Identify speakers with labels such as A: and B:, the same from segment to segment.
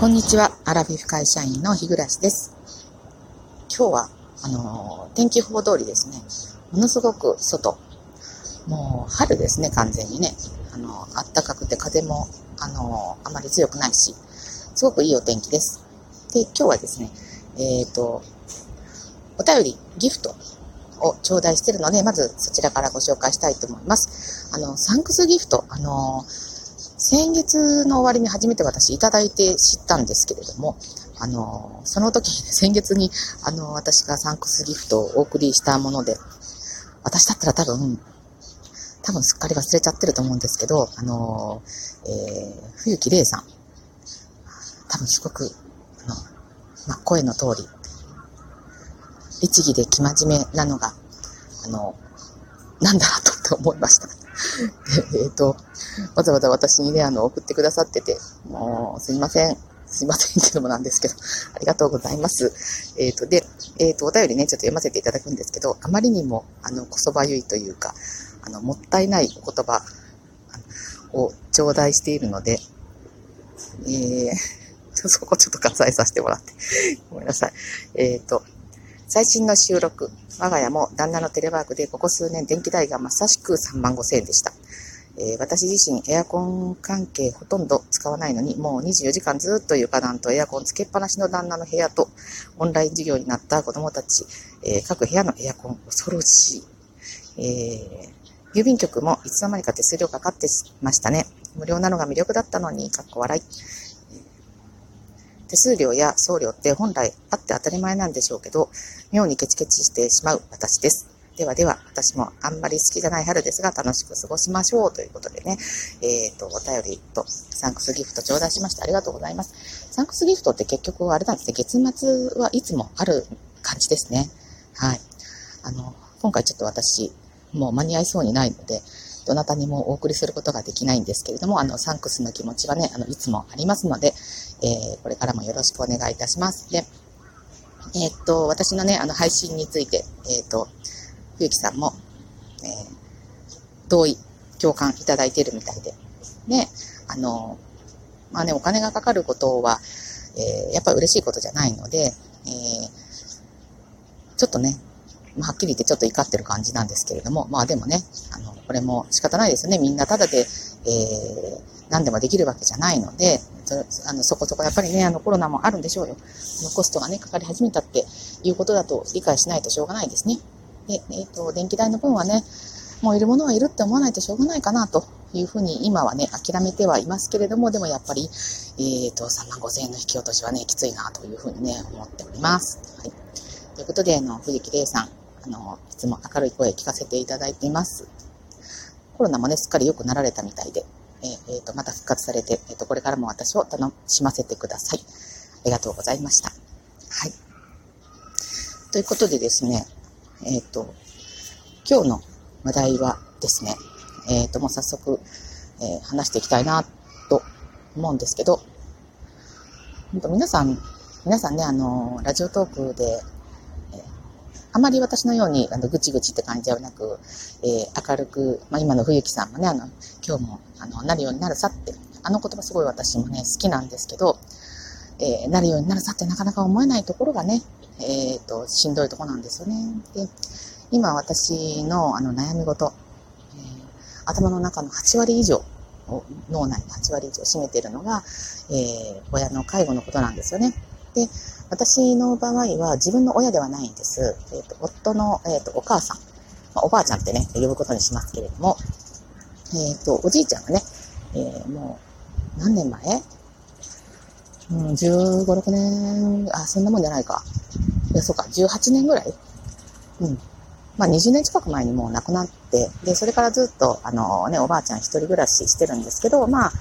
A: こんにちは。アラフィフ会社員の日暮です。今日は、あの、天気予報通りですね、ものすごく外、もう春ですね、完全にね。あの、暖かくて風も、あの、あまり強くないし、すごくいいお天気です。で、今日はですね、えっ、と、お便り、ギフトを頂戴しているので、まずそちらからご紹介したいと思います。あの、サンクスギフト、あの、先月の終わりに初めて私いただいて知ったんですけれども、あの、その時、先月に、あの、私がサンクスギフトをお送りしたもので、私だったら多分、多分すっかり忘れちゃってると思うんですけど、あの、えー、冬木玲さん。多分すごく、あの、まあ、声の通り、律儀で生真面目なのが、あの、なんだと思いました。えっと、わざわざ私にね、あの、送ってくださってて、もう、すいません。すいませんけどもなんですけど、ありがとうございます。えっ、ー、と、で、えっ、ー、と、お便りね、ちょっと読ませていただくんですけど、あまりにも、あの、こそばゆいというか、あの、もったいないお言葉を頂戴しているので、えー、そこちょっと割愛させてもらって。ごめんなさい。えっ、ー、と、最新の収録、我が家も旦那のテレワークでここ数年電気代がまさしく3万5千円でした。えー、私自身エアコン関係ほとんど使わないのに、もう24時間ずっと床暖とエアコンつけっぱなしの旦那の部屋と、オンライン授業になった子供たち、えー、各部屋のエアコン恐ろしい。えー、郵便局もいつの間にか手数料かかってましたね。無料なのが魅力だったのに、かっこ笑い。手数料や送料って本来あって当たり前なんでしょうけど、妙にケチケチしてしまう私です。ではでは、私もあんまり好きじゃない春ですが、楽しく過ごしましょうということでね、えっ、ー、と、お便りとサンクスギフト頂戴しましてありがとうございます。サンクスギフトって結局あれなんですね、月末はいつもある感じですね。はい。あの、今回ちょっと私、もう間に合いそうにないので、どなたにもお送りすることができないんですけれども、あの、サンクスの気持ちはね、あの、いつもありますので、えー、これからもよろしくお願いいたします。で、えー、っと、私のね、あの、配信について、えー、っと、冬木さんも、えー、同意、共感いただいているみたいで。ね、あの、まあね、お金がかかることは、えー、やっぱり嬉しいことじゃないので、えー、ちょっとね、はっきり言ってちょっと怒ってる感じなんですけれども、まあでもね、あの、これも仕方ないですよね。みんなただで、えー、何でもできるわけじゃないので、あのそこそこやっぱりね、あのコロナもあるんでしょうよ。のコストがね、かかり始めたっていうことだと理解しないとしょうがないですね。で、えっ、ー、と、電気代の分はね、もういるものはいるって思わないとしょうがないかなというふうに今はね、諦めてはいますけれども、でもやっぱり、えっ、ー、と、3万5千円の引き落としはね、きついなというふうにね、思っております。はい。ということで、あの、藤木玲さん、あの、いつも明るい声聞かせていただいています。コロナもね、すっかり良くなられたみたいで、えっ、ー、と、また復活されて、えっ、と、これからも私を楽しませてください。ありがとうございました。はい。ということでですね、えっ、ー、と、今日の話題はですね、えっ、と、もう早速、え、話していきたいなと思うんですけど、皆さん、皆さんね、あの、ラジオトークで、あまり私のように、あの、ぐちぐちって感じではなく、えー、明るく、まあ、今の冬木さんもね、あの、今日も、あの、なるようになるさって、あの言葉すごい私もね、好きなんですけど、えー、なるようになるさってなかなか思えないところがね、えっ、ー、と、しんどいとこなんですよね。で、今私のあの悩み事、えー、頭の中の8割以上、脳内の8割以上占めているのが、えー、親の介護のことなんですよね。で、私の場合は自分の親ではないんです。えっ、ー、と、夫の、えっ、と、お母さん、まあ、おばあちゃんってね、呼ぶことにしますけれども、えっ、と、おじいちゃんがね、えもう、何年前？うん、15、6年、あ、そんなもんじゃないか。いや、そうか、18年ぐらい？うん。まあ、20年近く前にもう亡くなって、で、それからずっと、あのね、おばあちゃん一人暮らししてるんですけど、まあ、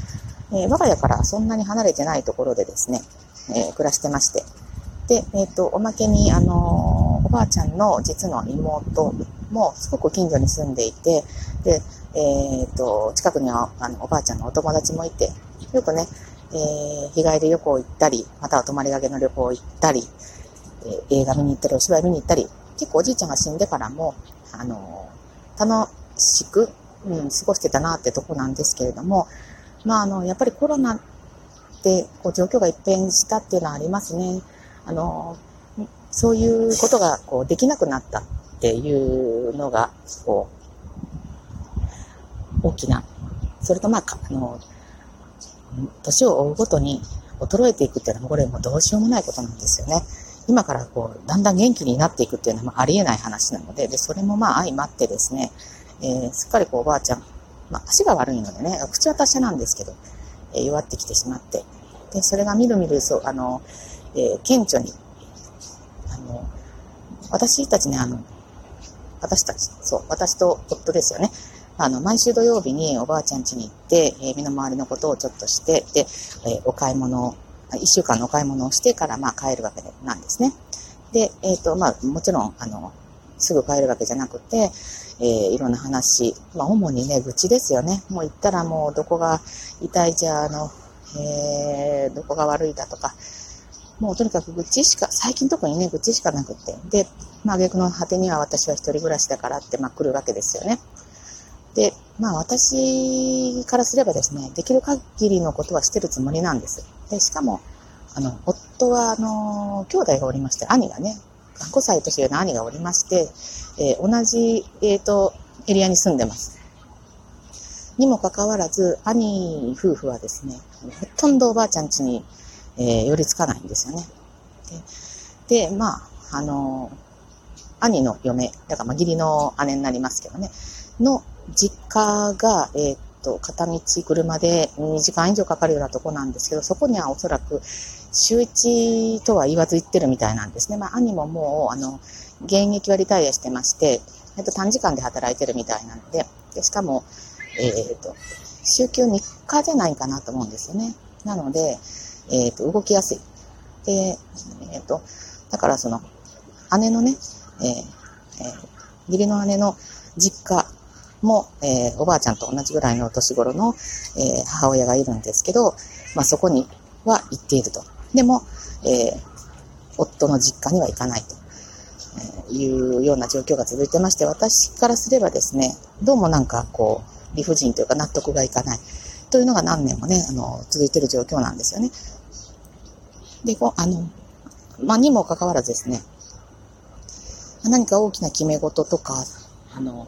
A: えー、我が家からそんなに離れてないところでですね、えー、暮らしてまして。で、えっ、ー、と、おまけに、あのおばあちゃんの実の妹もすごく近所に住んでいて、で、えっ、と、近くにはあのおばあちゃんのお友達もいて、よくね、えー、日帰り旅行行ったり、または泊まりがけの旅行行ったり、えー、映画見に行ったり、お芝居見に行ったり、結構おじいちゃんが死んでからも、あの、楽しく、うん、過ごしてたなってとこなんですけれども、まあ、あの、やっぱりコロナで、こう状況が一変したっていうのはありますね。あの、そういうことがこうできなくなったっていうのが、こう、大きな。それとまあ、あの、年を追うごとに衰えていくっていうのはこれもうどうしようもないことなんですよね。今からこう、だんだん元気になっていくっていうのはあありえない話なので、で、それもまあ相まってですね、えー、すっかりこうおばあちゃん、まあ足が悪いのでね、口は達者なんですけど、えー、弱ってきてしまって、で、それがみるみる、そう、あの、えー、顕著に、あの、私たちね、あの、私たち、そう、私と夫ですよね。あの、毎週土曜日におばあちゃん家に行って、えー、身の回りのことをちょっとして、で、えー、お買い物を、一週間のお買い物をしてから、まあ、帰るわけなんですね。で、えっ、ー、と、まあ、もちろん、あの、すぐ帰るわけじゃなくて、えー、いろんな話、まあ、主にね、愚痴ですよね。もう行ったらもう、どこが痛いじゃ、あの、えー、どこが悪いだとか、もうとにかく愚痴しか、最近特にね、愚痴しかなくて。で、まあ、逆の果てには私は一人暮らしだからって、まあ、来るわけですよね。で、まあ、私からすればですね、できる限りのことはしてるつもりなんです。で、しかも、あの、夫は、あの、兄弟がおりまして、兄がね、5歳年上の兄がおりまして、えー、同じ、えっ、ー、と、エリアに住んでます。にもかかわらず、兄夫婦はですね、ほとんどおばあちゃん家に、えー、寄りつかないんですよね。で、でまあ、あの、兄の嫁、だからまあ義理の姉になりますけどね、の実家が、えー、っと、片道車で2時間以上かかるようなとこなんですけど、そこにはおそらく週1とは言わず行ってるみたいなんですね。まあ、兄ももう、あの、現役はリタイアしてまして、えっと、短時間で働いてるみたいなので、でしかも、えー、っと、週休3日じゃないかなと思うんですよね。なので、えっ、と、動きやすい。で、えっ、と、だからその、姉のね、えー、えー、義理の姉の実家も、えー、おばあちゃんと同じぐらいの年頃の、えー、母親がいるんですけど、まあ、そこには行っていると。でも、えー、夫の実家には行かないと。いうような状況が続いてまして、私からすればですね、どうもなんかこう、理不尽というか納得がいかない。というのが何年もね、あの、続いている状況なんですよね。で、こう、あの、まあ、にもかかわらずですね、何か大きな決め事とか、あの、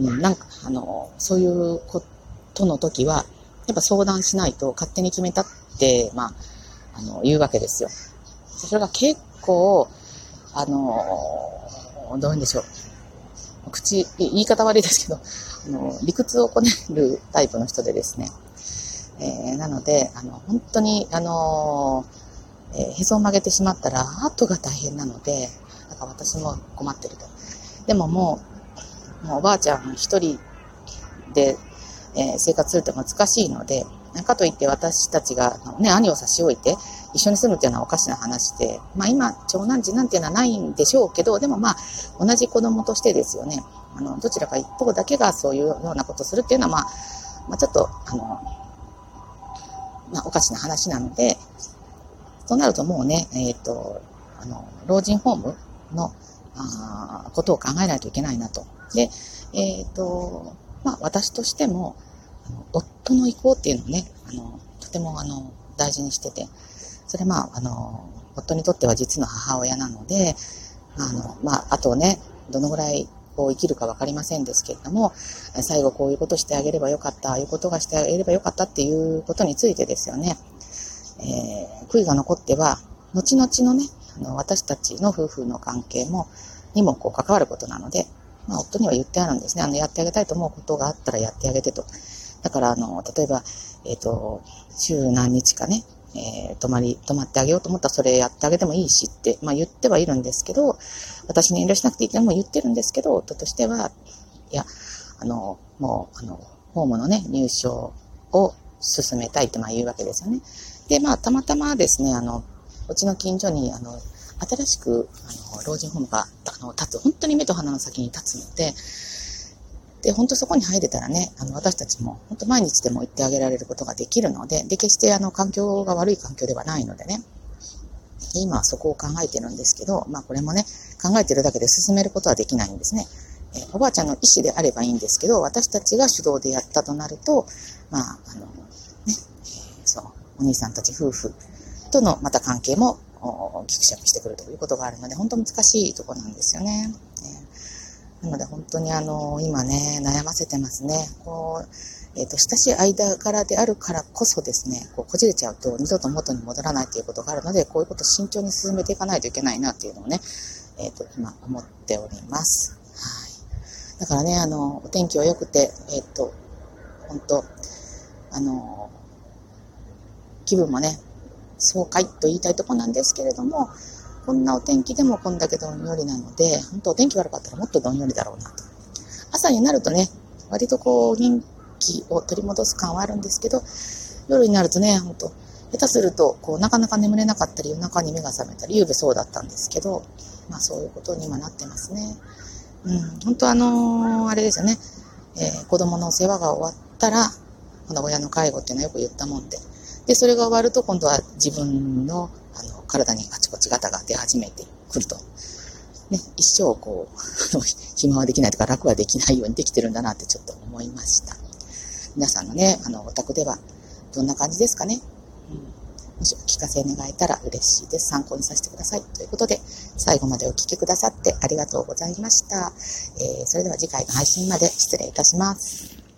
A: うん、なんか、あの、そういうことの時は、やっぱ相談しないと勝手に決めたって、まあ、あの、言うわけですよ。それが結構、あの、どういうんでしょう。口、言い方悪いですけど、あの、理屈をこねるタイプの人でですね。えー、なので、あの、本当に、あのえー、へそを曲げてしまったら、後が大変なので、だか私も困ってると。でももう、もうおばあちゃん一人で、えー、生活するって難しいので、かといって私たちが、ね、兄を差し置いて一緒に住むっていうのはおかしな話で、まあ今、長男次男っていうのはないんでしょうけど、でもまあ、同じ子供としてですよね。あの、どちらか一方だけがそういうようなことをするっていうのは、まあ、まあちょっと、あの、まあおかしな話なので、となるともうね、えっ、ー、と、あの、老人ホームの、あことを考えないといけないなと。で、えっ、ー、と、まあ、私としても、夫の意向っていうのをね、あの、とてもあの、大事にしてて、それまあ、あの、夫にとっては実の母親なので、あの、まあ、あとね、どのぐらいこう生きるか分かりませんですけれども、最後こういうことしてあげればよかった、ああいうことがしてあげればよかったっていうことについてですよね。えー、悔いが残っては、後々のね、あの、私たちの夫婦の関係も、にもこう関わることなので、まあ、夫には言ってあるんですね。あの、やってあげたいと思うことがあったらやってあげてと。だから、あの、例えば、えっ、ー、と、週何日かね、えー、泊まり、泊まってあげようと思ったらそれやってあげてもいいしって、まあ言ってはいるんですけど、私に遠慮しなくていいっても言ってるんですけど、夫としては、いや、あの、もう、あの、ホームのね、入所を進めたいってまあ言うわけですよね。で、まあ、たまたまですね、あの、うちの近所に、あの、新しく、あの、老人ホームが、あの、立つ、本当に目と鼻の先に立つので、で、本当そこに入れたらね、あの、私たちも、本当毎日でも行ってあげられることができるので、で、決してあの、環境が悪い環境ではないのでね、今はそこを考えてるんですけど、まあこれもね、考えてるだけで進めることはできないんですね。えおばあちゃんの意思であればいいんですけど、私たちが主導でやったとなると、まあ、あの、ね、そう、お兄さんたち夫婦とのまた関係もぎくしゃくしてくるということがあるので、本当難しいところなんですよね。えー、なので本当にあの、今ね、悩ませてますね。こうえっ、ー、と、親しい間柄であるからこそですね、こう、こじれちゃうと二度と元に戻らないということがあるので、こういうことを慎重に進めていかないといけないなっていうのをね、えっ、ー、と、今思っております。はい。だからね、あの、お天気は良くて、えっ、ー、と、本当あの、気分もね、爽快と言いたいとこなんですけれども、こんなお天気でもこんだけどんよりなので、本当お天気悪かったらもっとどんよりだろうなと。朝になるとね、割とこう元気を取り戻す感はあるんですけど、夜になるとね、本当下手すると、こう、なかなか眠れなかったり、夜中に目が覚めたり、夕べそうだったんですけど、まあそういうことに今なってますね。うん、本当あのー、あれですよね、えー、子供の世話が終わったら、この親の介護っていうのはよく言ったもんで、で、それが終わると今度は自分のあの体にあちこちガタが出始めてくると。ね、一生こう、暇はできないとか楽はできないようにできてるんだなってちょっと思いました。皆さんのね、あの、お宅ではどんな感じですかね？うん、もしお聞かせ願えたら嬉しいです。参考にさせてください。ということで、最後までお聴きくださってありがとうございました。えー、それでは次回の配信まで失礼いたします。